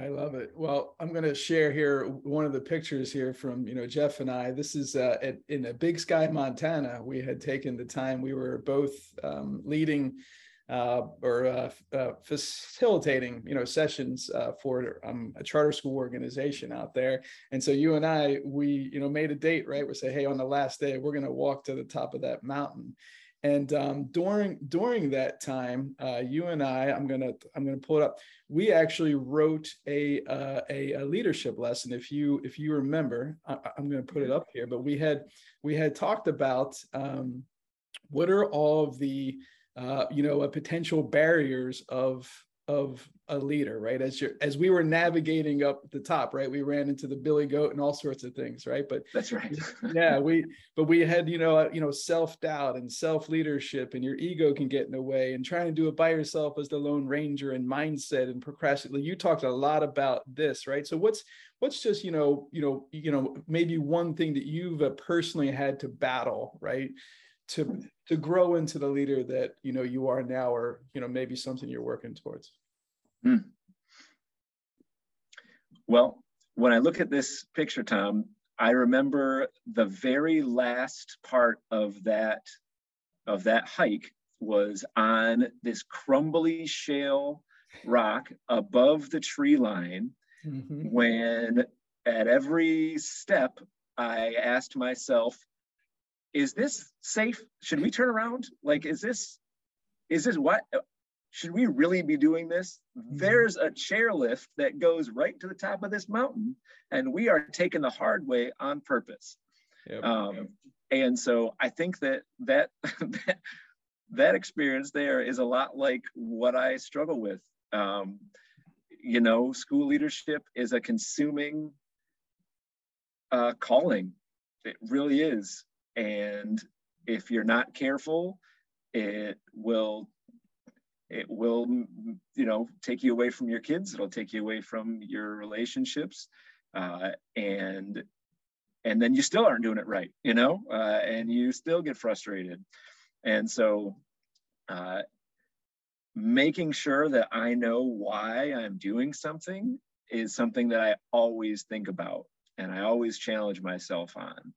I love it. Well, I'm going to share here one of the pictures here from you know Geoff and I. This is uh, at, in a Big Sky, Montana. We had taken the time. We were both um, leading uh, or uh, uh, facilitating, you know, sessions uh, for um, a charter school organization out there. And so you and I, we, you know, made a date, right? We say, hey, on the last day, we're going to walk to the top of that mountain. And um, during during that time, uh, you and I, I'm gonna I'm gonna pull it up. We actually wrote a, uh, a, a leadership lesson. If you if you remember, I, am gonna put it up here. But we had we had talked about um, what are all of the uh, you know, a potential barriers of of a leader, right? As you as we were navigating up the top, right? We ran into the billy goat and all sorts of things, right? But that's right. yeah, we but we had you know uh, you know self doubt and self leadership, and your ego can get in the way, and trying to do it by yourself as the lone ranger and mindset and procrastinate. You talked a lot about this, right? So what's what's just you know you know you know maybe one thing that you've uh, personally had to battle, right? to to grow into the leader that you know you are now or you know maybe something you're working towards hmm. well when i look at this picture tom i remember the very last part of that of that hike was on this crumbly shale rock above the tree line mm-hmm. when at every step i asked myself is this safe? Should we turn around? Like, is this, is this what? Should we really be doing this? Mm-hmm. There's a chairlift that goes right to the top of this mountain, and we are taking the hard way on purpose. Yep, um, yep. And so I think that that, that (laughs) that experience there is a lot like what I struggle with. Um, you know, school leadership is a consuming uh, calling. It really is. And if you're not careful, it will it will you know take you away from your kids. It'll take you away from your relationships. Uh, and and then you still aren't doing it right you know uh, and you still get frustrated. And so uh, making sure that i know why i'm doing something is something that i always think about and i always challenge myself on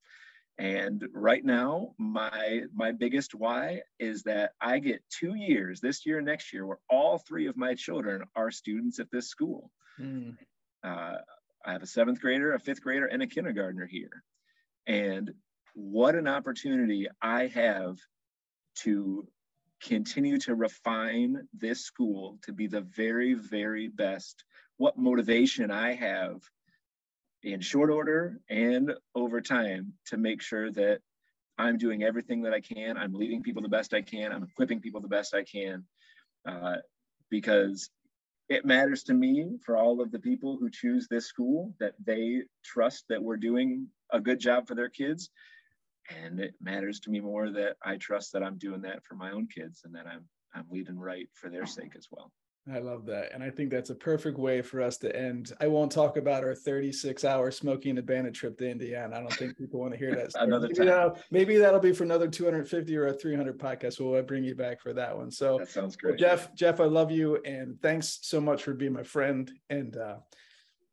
and right now, my my biggest why is that I get two years, this year and next year, where all three of my children are students at this school. Mm. Uh, I have a seventh grader, a fifth grader, and a kindergartner here. And what an opportunity I have to continue to refine this school to be the very, very best. What motivation I have in short order and over time to make sure that I'm doing everything that I can. I'm leading people the best I can. I'm equipping people the best I can uh, because it matters to me for all of the people who choose this school that they trust that we're doing a good job for their kids. And it matters to me more that I trust that I'm doing that for my own kids and that I'm I'm leading right for their sake as well. I love that. And I think that's a perfect way for us to end. I won't talk about our 36 hour smoking bandit trip to Indiana. I don't think people want to hear that. (laughs) another maybe, time. That'll, maybe that'll be for another 250 or a 300 podcast. We'll bring you back for that one. So that sounds great. Geoff, Geoff, I love you. And thanks so much for being my friend. And uh,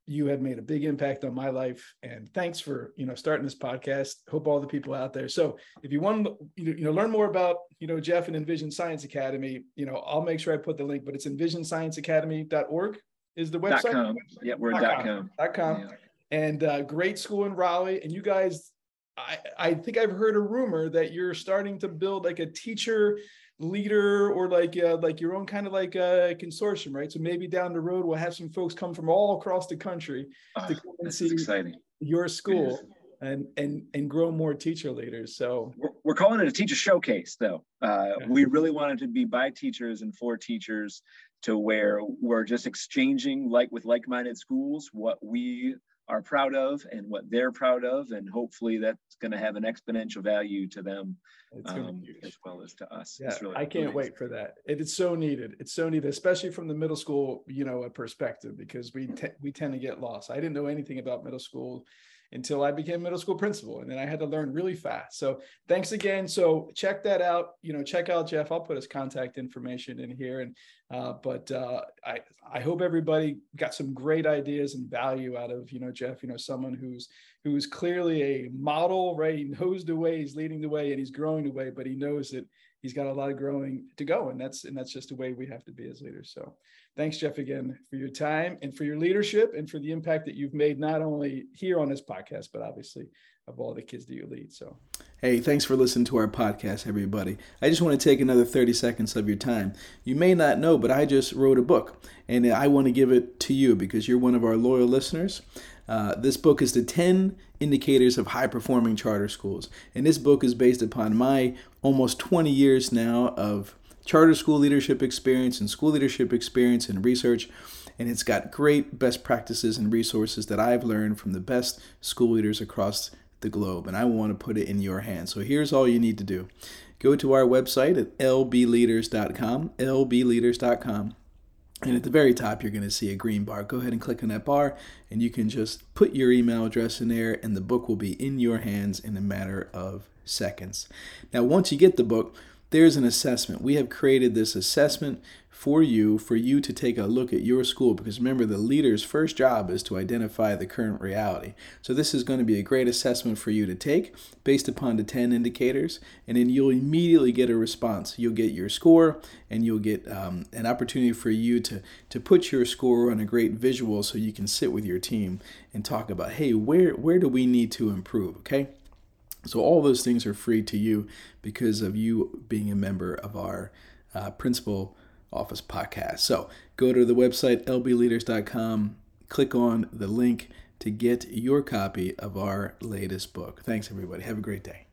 you have made a big impact on my life and thanks for you know starting this podcast hope all the people out there so if you want to you know learn more about you know geoff and envision science academy you know i'll make sure i put the link but it's envisionscienceacademy.org is the website com. yeah we're dot com, dot com. Yeah. and uh, great school in raleigh and you guys I, I think I've heard a rumor that you're starting to build like a teacher leader or like uh, like your own kind of like a uh, consortium, right? So maybe down the road we'll have some folks come from all across the country oh, to come and see exciting. your school. and and and grow more teacher leaders. So we're, we're calling it a teacher showcase, though. Uh, we really wanted to be by teachers and for teachers to where we're just exchanging like with like-minded schools what we are proud of and what they're proud of and hopefully that's going to have an exponential value to them um, as well as to us. Yeah, really, i can't really wait for that. It is so needed. It's so needed especially from the middle school you know a perspective because we te- we tend to get lost. I didn't know anything about middle school until I became middle school principal. And then I had to learn really fast. So thanks again. So check that out. You know, check out Geoff. I'll put his contact information in here. And uh, but uh, I I hope everybody got some great ideas and value out of you know Geoff. You know, someone who's who's clearly a model, right? He knows the way, he's leading the way, and he's growing the way. But he knows that he's got a lot of growing to go, and that's and that's just the way we have to be as leaders. So thanks, Geoff, again for your time and for your leadership and for the impact that you've made not only here on this podcast, but obviously of all the kids that you lead. So, hey, thanks for listening to our podcast, everybody. I just want to take another 30 seconds of your time. You may not know, but I just wrote a book, and I want to give it to you because you're one of our loyal listeners. Uh, this book is the 10 indicators of high performing charter schools. And this book is based upon my almost 20 years now of charter school leadership experience and school leadership experience and research. And it's got great best practices and resources that I've learned from the best school leaders across the globe. And I want to put it in your hands. So here's all you need to do go to our website at lbleaders.com, lbleaders.com. And at the very top, you're going to see a green bar. Go ahead and click on that bar, and you can just put your email address in there, and the book will be in your hands in a matter of seconds. Now, once you get the book, there's an assessment. We have created this assessment for you, for you to take a look at your school, because remember, the leader's first job is to identify the current reality. So, this is going to be a great assessment for you to take based upon the 10 indicators, and then you'll immediately get a response. You'll get your score, and you'll get um, an opportunity for you to, to put your score on a great visual so you can sit with your team and talk about, hey, where, where do we need to improve? Okay. So all those things are free to you because of you being a member of our uh, principal office podcast. So go to the website lbleaders.com, click on the link to get your copy of our latest book. Thanks everybody. Have a great day.